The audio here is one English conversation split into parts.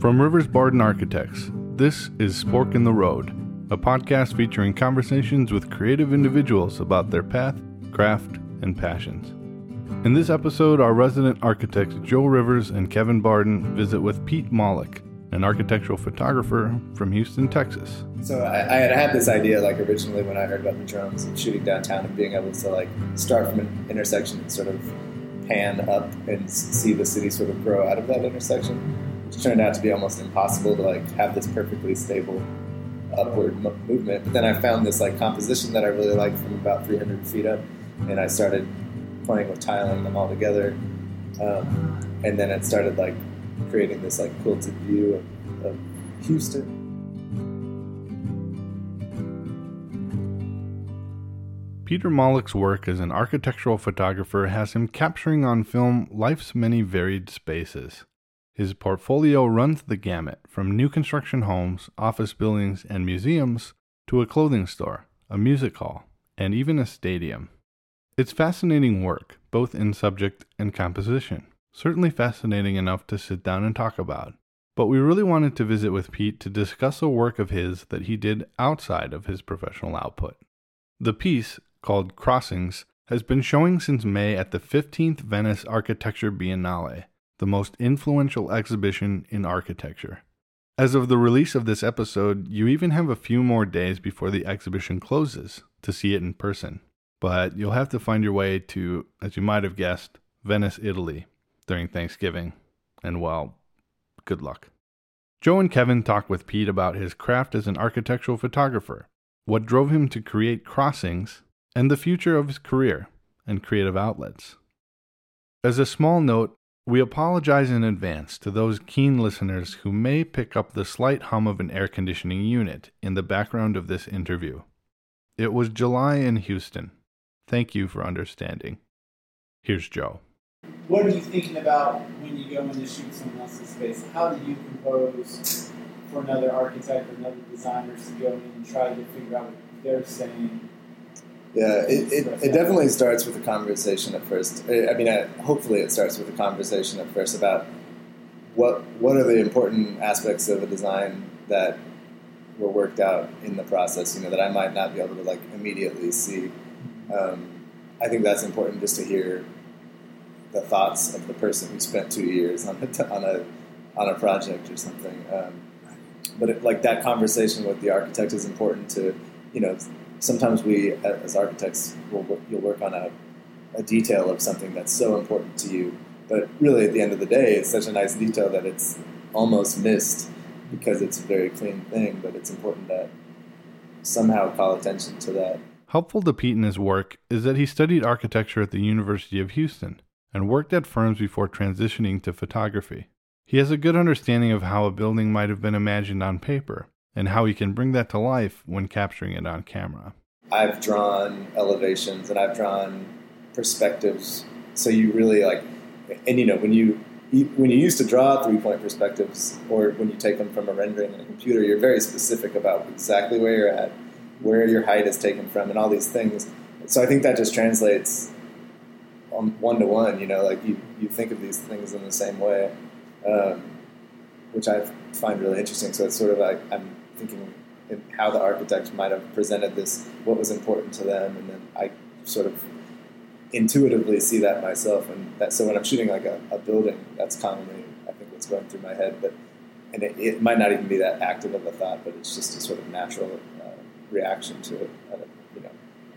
From Rivers Barden Architects, this is Spork in the Road, a podcast featuring conversations with creative individuals about their path, craft, and passions. In this episode, our resident architects Joe Rivers and Kevin Barden visit with Pete Molick, an architectural photographer from Houston, Texas. So I, I, had had this idea, like originally when I heard about the drones and shooting downtown and being able to like start from an intersection and sort of pan up and see the city sort of grow out of that intersection, turned out to be almost impossible to like have this perfectly stable upward movement. But then I found this like composition that I really liked from about 300 feet up, and I started playing with tiling them all together, um, and then it started like creating this like quilted view of, of Houston. Peter Molick's work as an architectural photographer has him capturing on film life's many varied spaces. His portfolio runs the gamut from new construction homes, office buildings, and museums to a clothing store, a music hall, and even a stadium. It's fascinating work, both in subject and composition. Certainly fascinating enough to sit down and talk about. But we really wanted to visit with Pete to discuss a work of his that he did outside of his professional output. The piece, called Crossings, has been showing since May at the 15th Venice Architecture Biennale, the most influential exhibition in architecture. As of the release of this episode, you even have a few more days before the exhibition closes to see it in person. But you'll have to find your way to, as you might have guessed, Venice, Italy during Thanksgiving. And well, good luck. Joe and Kevin talk with Pete about his craft as an architectural photographer, what drove him to create Crossings, and the future of his career and creative outlets. As a small note, we apologize in advance to those keen listeners who may pick up the slight hum of an air conditioning unit in the background of this interview. It was July in Houston. Thank you for understanding. Here's Joe what are you thinking about when you go in to shoot someone else's space? How do you compose for another architect or another designer to go in and try to figure out what they're saying? Yeah, it, it, it definitely starts with a conversation at first. I mean, I, hopefully it starts with a conversation at first about what what are the important aspects of a design that were worked out in the process. You know, that I might not be able to like immediately see. Um, I think that's important just to hear the thoughts of the person who spent two years on a, on a on a project or something. Um, but it, like that conversation with the architect is important to, you know, sometimes we as architects will you'll work on a, a detail of something that's so important to you, but really at the end of the day, it's such a nice detail that it's almost missed because it's a very clean thing. But it's important that somehow call attention to that. Helpful to Pete in his work is that he studied architecture at the University of Houston and worked at firms before transitioning to photography. He has a good understanding of how a building might have been imagined on paper and how he can bring that to life when capturing it on camera. I've drawn elevations and I've drawn perspectives. So you really like, and you know, when you when you used to draw three point perspectives, or when you take them from a rendering in a computer, you're very specific about exactly where you're at, where your height is taken from, and all these things. So I think that just translates on one to one. You know, like you, you think of these things in the same way, um, which I find really interesting. So it's sort of like I'm thinking how the architect might have presented this, what was important to them, and then I sort of intuitively see that myself. And that so when I'm shooting like a, a building, that's commonly I think what's going through my head, but. And it, it, might not even be that active of a thought, but it's just a sort of natural uh, reaction to it. Uh,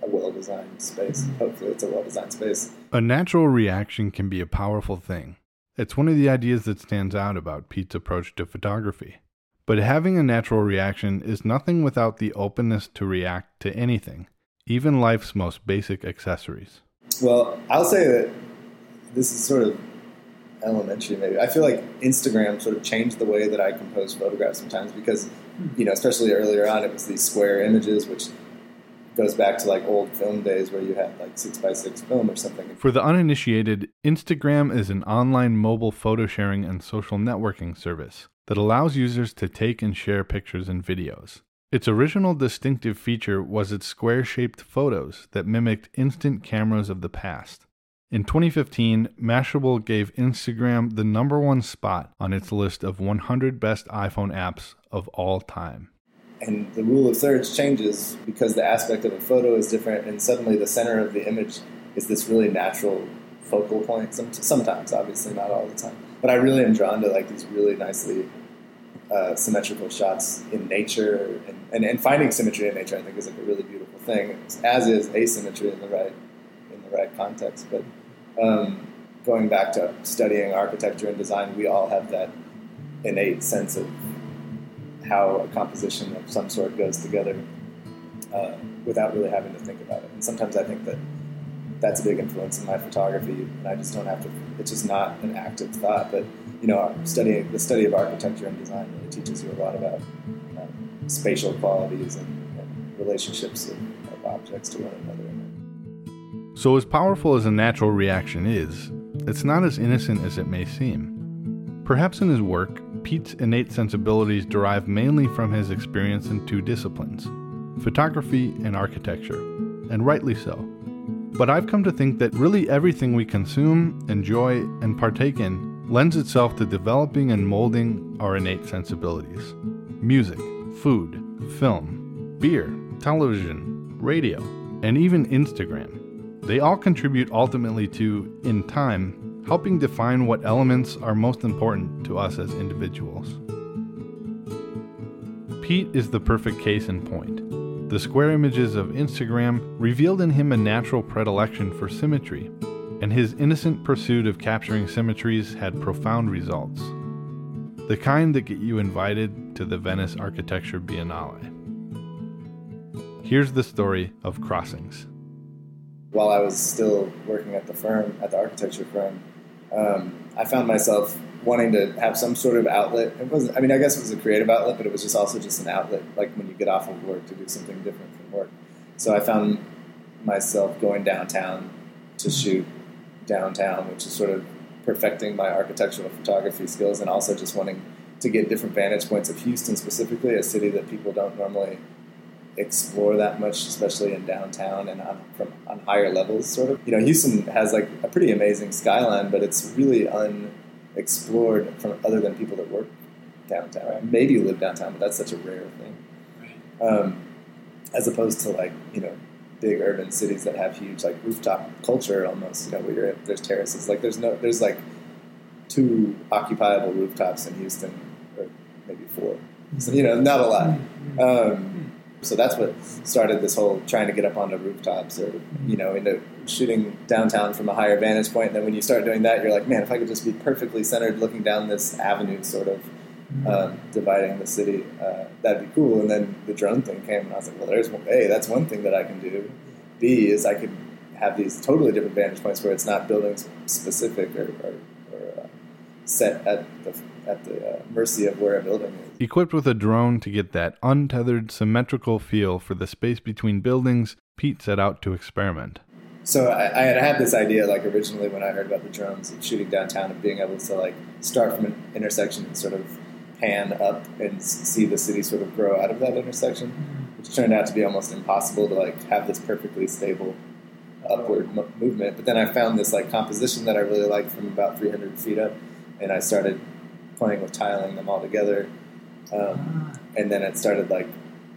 a well designed space. Hopefully, it's a well designed space. A natural reaction can be a powerful thing. It's one of the ideas that stands out about Pete's approach to photography. But having a natural reaction is nothing without the openness to react to anything, even life's most basic accessories. Well, I'll say that this is sort of elementary, maybe. I feel like Instagram sort of changed the way that I compose photographs sometimes because, you know, especially earlier on, it was these square images, which goes back to like old film days where you had like six by six film or something. For the uninitiated, Instagram is an online mobile photo sharing and social networking service that allows users to take and share pictures and videos. Its original distinctive feature was its square shaped photos that mimicked instant cameras of the past. In 2015, Mashable gave Instagram the number one spot on its list of 100 best iPhone apps of all time. And the rule of thirds changes because the aspect of a photo is different, and suddenly the center of the image is this really natural focal point. Sometimes, obviously, not all the time. But I really am drawn to like these really nicely uh, symmetrical shots in nature, and, and, and, finding symmetry in nature, I think, is like a really beautiful thing. As is asymmetry in the right in the right context. But um, going back to studying architecture and design, we all have that innate sense of how a composition of some sort goes together uh, without really having to think about it. And sometimes I think that that's a big influence in my photography, and I just don't have to. It's just not an active thought, but you know, studying the study of architecture and design really teaches you a lot about um, spatial qualities and, and relationships of, of objects to one another. So, as powerful as a natural reaction is, it's not as innocent as it may seem. Perhaps in his work, Pete's innate sensibilities derive mainly from his experience in two disciplines photography and architecture, and rightly so. But I've come to think that really everything we consume, enjoy, and partake in lends itself to developing and molding our innate sensibilities. Music, food, film, beer, television, radio, and even Instagram. They all contribute ultimately to, in time, helping define what elements are most important to us as individuals. Pete is the perfect case in point. The square images of Instagram revealed in him a natural predilection for symmetry and his innocent pursuit of capturing symmetries had profound results. The kind that get you invited to the Venice Architecture Biennale. Here's the story of Crossings. While I was still working at the firm, at the architecture firm, um, I found myself wanting to have some sort of outlet. It wasn't, I mean, I guess it was a creative outlet, but it was just also just an outlet, like when you get off of work to do something different from work. So I found myself going downtown to shoot downtown, which is sort of perfecting my architectural photography skills and also just wanting to get different vantage points of Houston specifically, a city that people don't normally explore that much, especially in downtown and on, from on higher levels. Sort of, you know, Houston has like a pretty amazing skyline, but it's really unexplored from other than people that work downtown. Right? Maybe live downtown, but that's such a rare thing. Um, as opposed to like you know big urban cities that have huge like rooftop culture almost. You know, where you're, there's terraces. Like there's no there's like two occupiable rooftops in Houston, or maybe four. So you know, not a lot. Um, so that's what started this whole trying to get up onto rooftops or you know into shooting downtown from a higher vantage point. And then when you start doing that, you're like, man, if I could just be perfectly centered, looking down this avenue, sort of um, dividing the city. Uh, that'd be cool. And then the drone thing came, and I was like, well, there's one, A, that's one thing that I can do. B is I could have these totally different vantage points where it's not building specific or, or, set at the at the uh, mercy of where a building is. Equipped with a drone to get that untethered, symmetrical feel for the space between buildings, Pete set out to experiment. So I, I, had had this idea, like originally when I heard about the drones and shooting downtown and being able to like start from an intersection and sort of pan up and see the city sort of grow out of that intersection, which turned out to be almost impossible to like have this perfectly stable upward movement. But then I found this like composition that I really liked from about 300 feet up, and I started playing with tiling them all together, um, and then it started like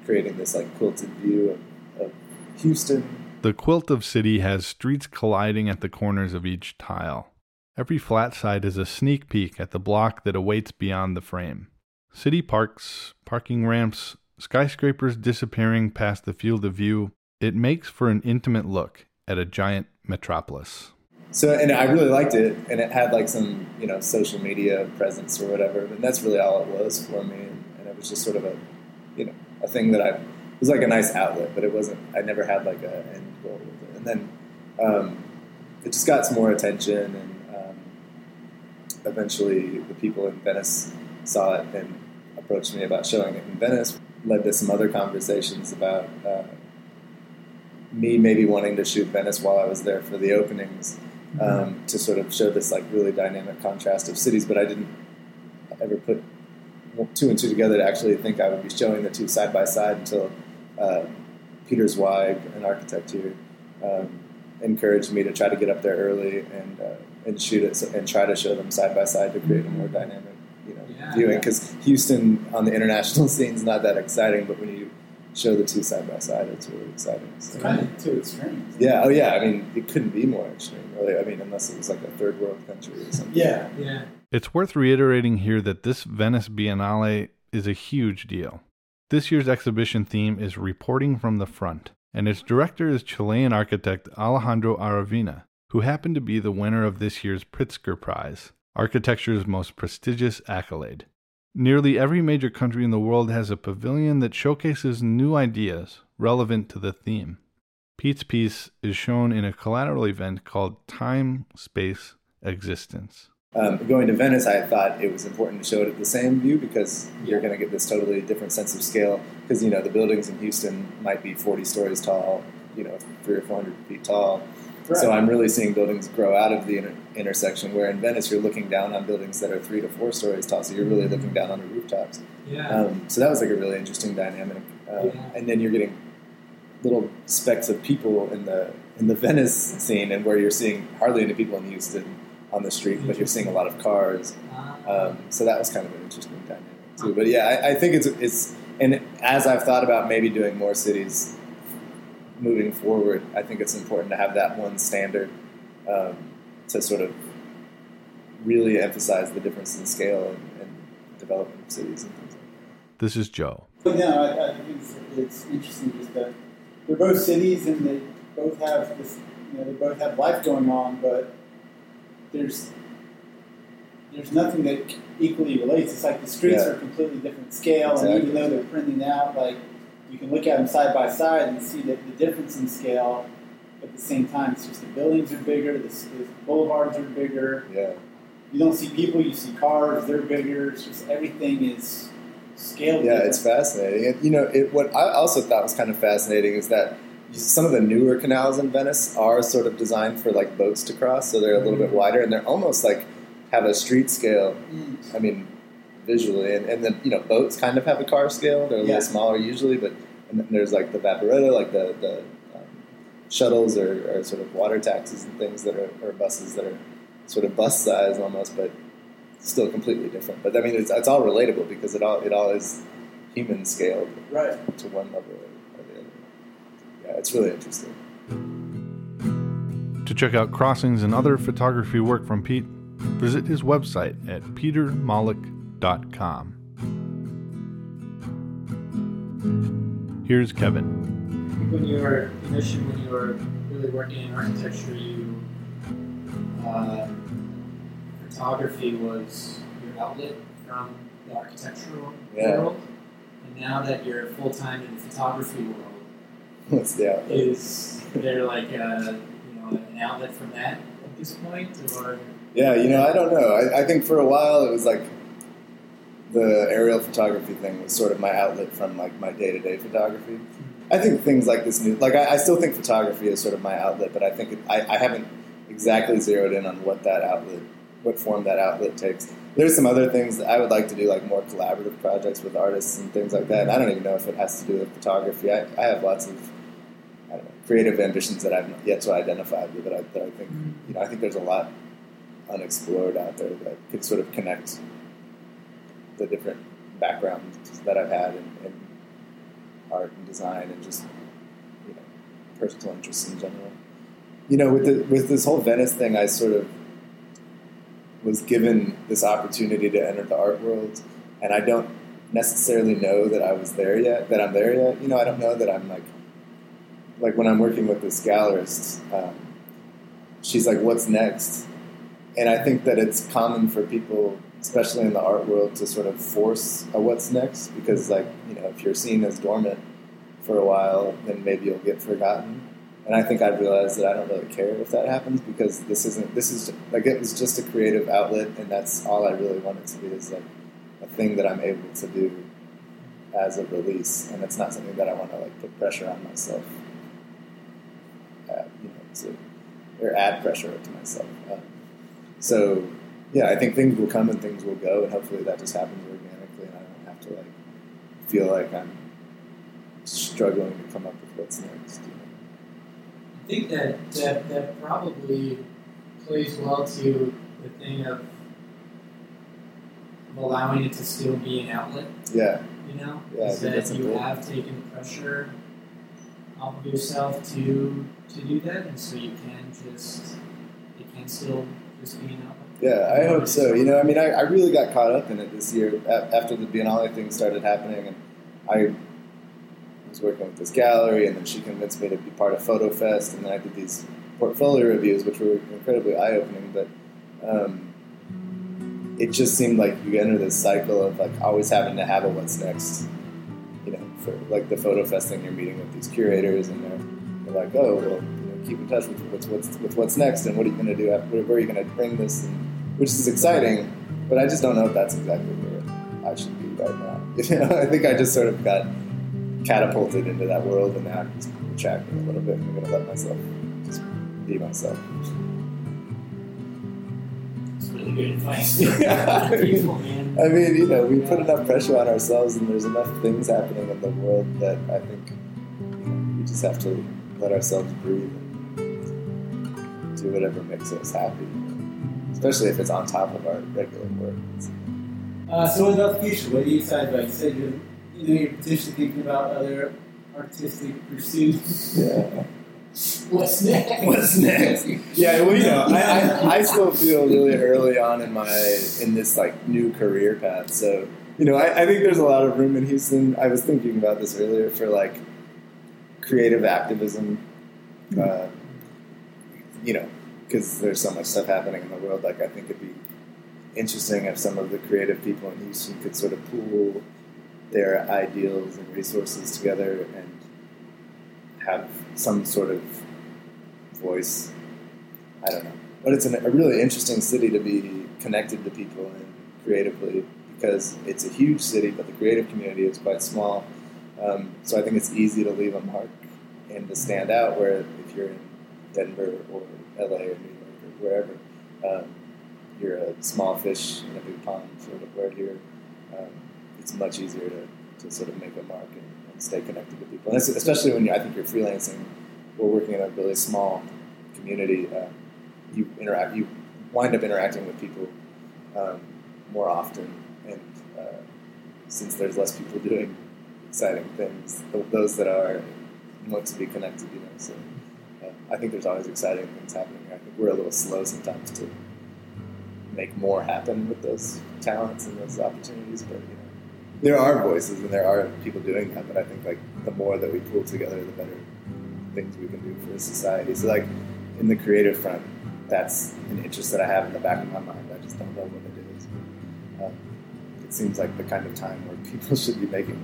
creating this like quilted view of, of Houston. The quilt of city has streets colliding at the corners of each tile. Every flat side is a sneak peek at the block that awaits beyond the frame. City parks, parking ramps, skyscrapers disappearing past the field of view, it makes for an intimate look at a giant metropolis. So, and I really liked it, and it had like some, you know, social media presence or whatever, and that's really all it was for me. And, it was just sort of a, you know, a thing that I, it was like a nice outlet, but it wasn't, I never had like an end goal with it. And then um, it just got some more attention, and um, eventually the people in Venice saw it and approached me about showing it in Venice led to some other conversations about uh, me maybe wanting to shoot Venice while I was there for the openings. Um, to sort of show this like really dynamic contrast of cities. But I didn't ever put two and two together to actually think I would be showing the two side by side until uh, Peter Zweig, an architect here, um, encouraged me to try to get up there early and uh, and shoot it so- and try to show them side by side to create a more dynamic, you know, Yeah. viewing. Because Houston on the international scene is not that exciting, but when you show the two side by side, it's really exciting. It's So, kind of too extreme. yeah, oh yeah. I mean, it couldn't be more extreme, really. I mean, unless it was like a third world country or something. Yeah, yeah. It's worth reiterating here that this Venice Biennale is a huge deal. This year's exhibition theme is Reporting from the Front, and its director is Chilean architect Alejandro Aravena, who happened to be the winner of this year's Pritzker Prize, architecture's most prestigious accolade. Nearly every major country in the world has a pavilion that showcases new ideas relevant to the theme. Pete's piece is shown in a collateral event called Time, Space, Existence. Um, going to Venice, I thought it was important to show it at the same view because you're going to get this totally different sense of scale. Because you know the buildings in Houston might be 40 stories tall, you know, three or 400 feet tall. So I'm really seeing buildings grow out of the inter- intersection. Where in Venice, you're looking down on buildings that are three to four stories tall. So you're really looking down on the rooftops. yeah. Um, so that was like a really interesting dynamic. Um, Yeah. And then you're getting little specks of people in the in the Venice scene, and where you're seeing hardly any people in Houston on the street, but you're seeing a lot of cars. Ah. Um, so that was kind of an interesting dynamic too. But yeah, I, I think it's it's and as I've thought about maybe doing more cities moving forward, I think it's important to have that one standard um, to sort of really emphasize the difference in scale and, and development of cities and things like that. This is Joe. But no, I, I think it's, it's interesting just that they're both cities and they both have this, you know, they both have life going on, but there's there's nothing that equally relates. It's like the streets Yeah. are completely different scale, and even though they're printing out, like you can look at them side by side and see that the difference in scale. At the same time, it's just the buildings are bigger, the, the boulevards are bigger. Yeah. You don't see people, you see cars. They're bigger. It's just everything is scaled. Yeah, different. it's fascinating. And, you know, it, what I also thought was kind of fascinating is that some of the newer canals in Venice are sort of designed for like boats to cross, so they're a little bit wider and they're almost like have a street scale. Mm. I mean, visually, and, and then you know, boats kind of have a car scale. They're a Yeah. little smaller usually, but and then there's like the Vaporetta, like the the um, shuttles or, or sort of water taxis and things that are or buses that are sort of bus size almost, but still completely different. But I mean, it's, it's all relatable because it all it all is human scaled Right. to one level or the other. Yeah, it's really interesting. To check out crossings and other photography work from Pete, visit his website at petermolick.com. Here's Kevin. when you were initially when you were really working in architecture, you uh, photography was your outlet from the architectural Yeah. world, and now that you're full time in the photography world, What's the outlet? is there like a you know an outlet from that at this point, or Yeah, you know, I don't know. I, I think for a while it was like the aerial photography thing was sort of my outlet from like my day to day photography. I think things like this new, like I, I still think photography is sort of my outlet, but I think it, I, I haven't exactly zeroed in on what that outlet, what form that outlet takes. There's some other things that I would like to do, like more collaborative projects with artists and things like that. And I don't even know if it has to do with photography. I, I have lots of know, creative ambitions that I've yet to identify but I, that I think you know I think there's a lot unexplored out there that could sort of connect the different backgrounds that I've had in, in art and design and just you know personal interests in general. You know, with the with this whole Venice thing, I sort of was given this opportunity to enter the art world, and I don't necessarily know that I was there yet. That I'm there yet. You know, I don't know that I'm like like when I'm working with this gallerist. Um, she's like, "What's next?" And I think that it's common for people, especially in the art world, to sort of force a "What's next?" because, like, you know, if you're seen as dormant for a while, then maybe you'll get forgotten. And I think I've realized that I don't really care if that happens because this isn't. This is like it was just a creative outlet, and that's all I really wanted to be is like a thing that I'm able to do as a release, and it's not something that I want to like put pressure on myself. Uh, you know, to or add pressure to myself. Um, so yeah, I think things will come and things will go, and hopefully that just happens organically, and I don't have to like feel like I'm struggling to come up with what's next. You know? I think that, that that probably plays well to the thing of, allowing it to still be an outlet. Yeah, You know, Yeah, is that you important. have taken pressure off of yourself to to do that, and so you can just it can still just be an outlet. Yeah, I hope so. You know, I mean, I, I really got caught up in it this year after the Biennale thing started happening, and I was working with this gallery, and then she convinced me to be part of FotoFest, and then I did these portfolio reviews, which were incredibly eye opening, but. Um, it just seemed like you enter this cycle of like always having to have a what's next. You know, for like the FotoFest thing, you're meeting with these curators, and they're, they're like, "Oh, well, you know, keep in touch with what's what's with what's next, and what are you going to do? After, where are you going to bring this?" And, which is exciting, but I just don't know if that's exactly where I should be right now. You know, I think I just sort of got catapulted into that world, and now I'm just retracting a little bit. And I'm going to let myself just be myself. It's really good advice. Yeah. people, man. I mean, you know, we put enough pressure on ourselves, and there's enough things happening in the world that I think you know, we just have to let ourselves breathe and do whatever makes us happy, especially if it's on top of our regular work. Uh, so what about the future? What are you excited about? You said you're, you know, you're potentially thinking about other artistic pursuits. Yeah. What's next? What's next? Yeah, well, you know, I, I, I still feel really early on in my in this like new career path. So, you know, I, I think there's a lot of room in Houston. I was thinking about this earlier for like creative activism. Uh, you know, because there's so much stuff happening in the world. Like, I think it'd be interesting if some of the creative people in Houston could sort of pool their ideals and resources together and have some sort of voice. I don't know, but it's an, a really interesting city to be connected to people in creatively because it's a huge city, but the creative community is quite small. Um, so I think it's easy to leave a mark and to stand out. Where if you're in Denver or LA or New York or wherever, um, you're a small fish in a big pond, sort of. Where here, um, it's much easier to, to sort of make a mark and, and stay connected to people, and especially when you, I think you're freelancing or working in a really small community. Uh, you interact, you wind up interacting with people um, more often, and uh, since there's less people doing exciting things, those that are want to be connected, you know. So I think there's always exciting things happening. I think we're a little slow sometimes to make more happen with those talents and those opportunities, but you know, there are voices and there are people doing that. But I think like the more that we pull together, the better things we can do for society. So like in the creative front, that's an interest that I have in the back of my mind. I just don't know what it is. But, um, it seems like the kind of time where people should be making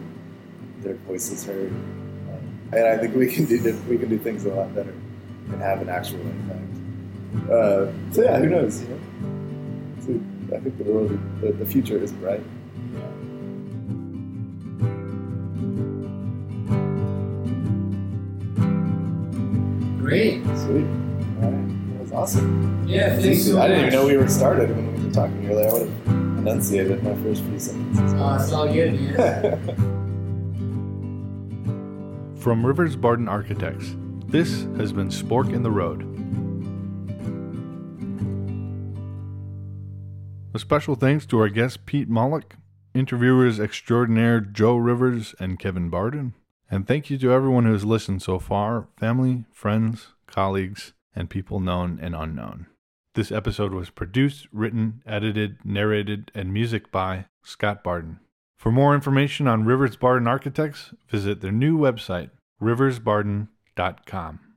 their voices heard, um, and I think we can do we can do things a lot better and have an actual impact. Uh, so yeah, who knows? You know, so I think the world, the, the future is bright. Great. Sweet. All right. That was awesome. Yeah, thanks so I didn't much. even know we were started when we were talking earlier. I would have enunciated my first few sentences. Uh, it's all good, man. From Rivers Barden Architects, this has been Spork in the Road. A special thanks to our guests Pete Molick, interviewers extraordinaire Joe Rivers and Kevin Barden, and thank you to everyone who has listened so far family, friends, colleagues, and people known and unknown. This episode was produced, written, edited, narrated, and music by Scott Barden. For more information on Rivers Barden Architects, visit their new website, riversbarden.com dot com.